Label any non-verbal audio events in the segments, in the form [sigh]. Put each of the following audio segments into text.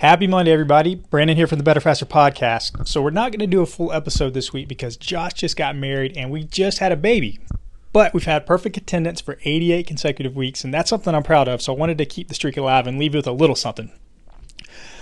Happy Monday, everybody. Brandon here from the Better Faster podcast. So, we're not going to do a full episode this week because Josh just got married and we just had a baby. But we've had perfect attendance for 88 consecutive weeks, and that's something I'm proud of. So, I wanted to keep the streak alive and leave you with a little something.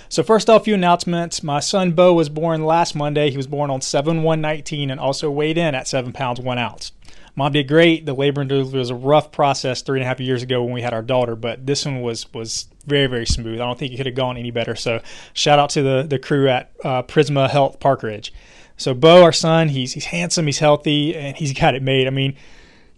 So, first off, a few announcements. My son Bo was born last Monday. He was born on 7 119 and also weighed in at 7 pounds 1 ounce. Mom did great. The labor and delivery was a rough process three and a half years ago when we had our daughter, but this one was was very very smooth. I don't think it could have gone any better. So shout out to the the crew at uh, Prisma Health Parkridge. So Bo, our son, he's he's handsome, he's healthy, and he's got it made. I mean,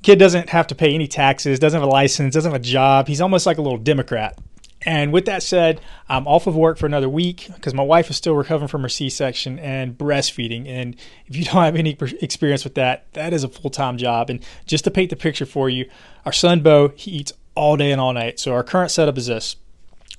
kid doesn't have to pay any taxes, doesn't have a license, doesn't have a job. He's almost like a little Democrat. And with that said, I'm off of work for another week because my wife is still recovering from her C-section and breastfeeding. And if you [laughs] don't have any experience with that, that is a full-time job. And just to paint the picture for you, our son Bo, he eats all day and all night. So our current setup is this,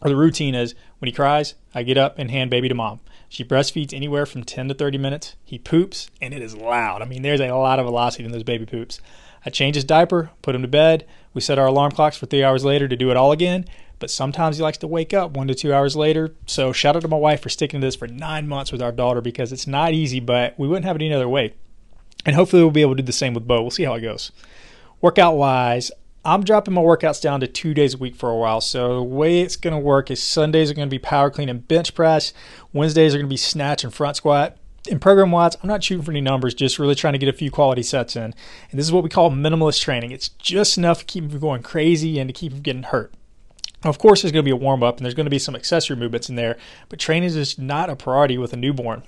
or the routine is when he cries, I get up and hand baby to mom. She breastfeeds anywhere from 10 to 30 minutes. He poops, and it is loud. I mean, there's a lot of velocity in those baby poops. I change his diaper, put him to bed. We set our alarm clocks for three hours later to do it all again but sometimes he likes to wake up one to two hours later. So shout out to my wife for sticking to this for nine months with our daughter because it's not easy, but we wouldn't have it any other way. And hopefully we'll be able to do the same with Bo. We'll see how it goes. Workout wise, I'm dropping my workouts down to two days a week for a while. So the way it's going to work is Sundays are going to be power clean and bench press. Wednesdays are going to be snatch and front squat. In program wise, I'm not shooting for any numbers, just really trying to get a few quality sets in. And this is what we call minimalist training. It's just enough to keep me going crazy and to keep me getting hurt. Of course, there's going to be a warm up and there's going to be some accessory movements in there, but training is just not a priority with a newborn.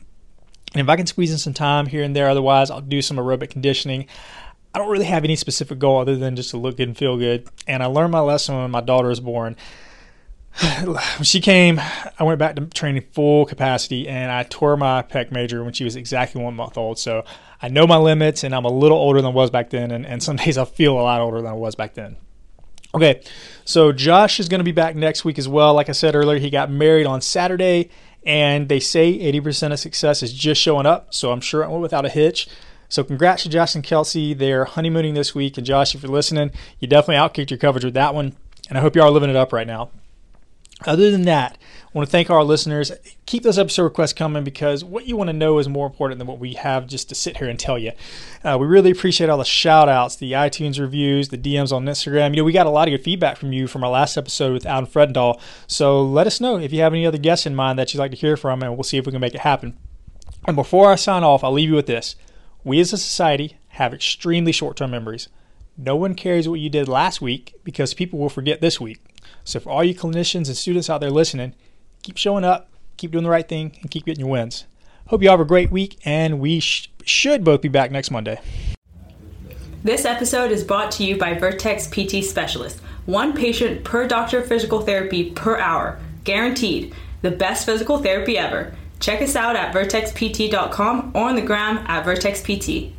And if I can squeeze in some time here and there, otherwise, I'll do some aerobic conditioning. I don't really have any specific goal other than just to look good and feel good. And I learned my lesson when my daughter was born. [sighs] when she came, I went back to training full capacity and I tore my pec major when she was exactly one month old. So I know my limits and I'm a little older than I was back then. And, and some [laughs] days I feel a lot older than I was back then. Okay, so Josh is going to be back next week as well. Like I said earlier, he got married on Saturday, and they say 80% of success is just showing up. So I'm sure it went without a hitch. So congrats to Josh and Kelsey. They're honeymooning this week. And Josh, if you're listening, you definitely outkicked your coverage with that one. And I hope you are living it up right now. Other than that, I want to thank our listeners. Keep those episode requests coming because what you want to know is more important than what we have just to sit here and tell you. Uh, we really appreciate all the shout outs, the iTunes reviews, the DMs on Instagram. You know, we got a lot of good feedback from you from our last episode with Adam Fredendahl. So let us know if you have any other guests in mind that you'd like to hear from, and we'll see if we can make it happen. And before I sign off, I'll leave you with this. We as a society have extremely short term memories. No one cares what you did last week because people will forget this week. So, for all you clinicians and students out there listening, keep showing up, keep doing the right thing, and keep getting your wins. Hope you all have a great week, and we sh- should both be back next Monday. This episode is brought to you by Vertex PT Specialist. One patient per doctor physical therapy per hour. Guaranteed. The best physical therapy ever. Check us out at vertexpt.com or on the gram at vertexpt.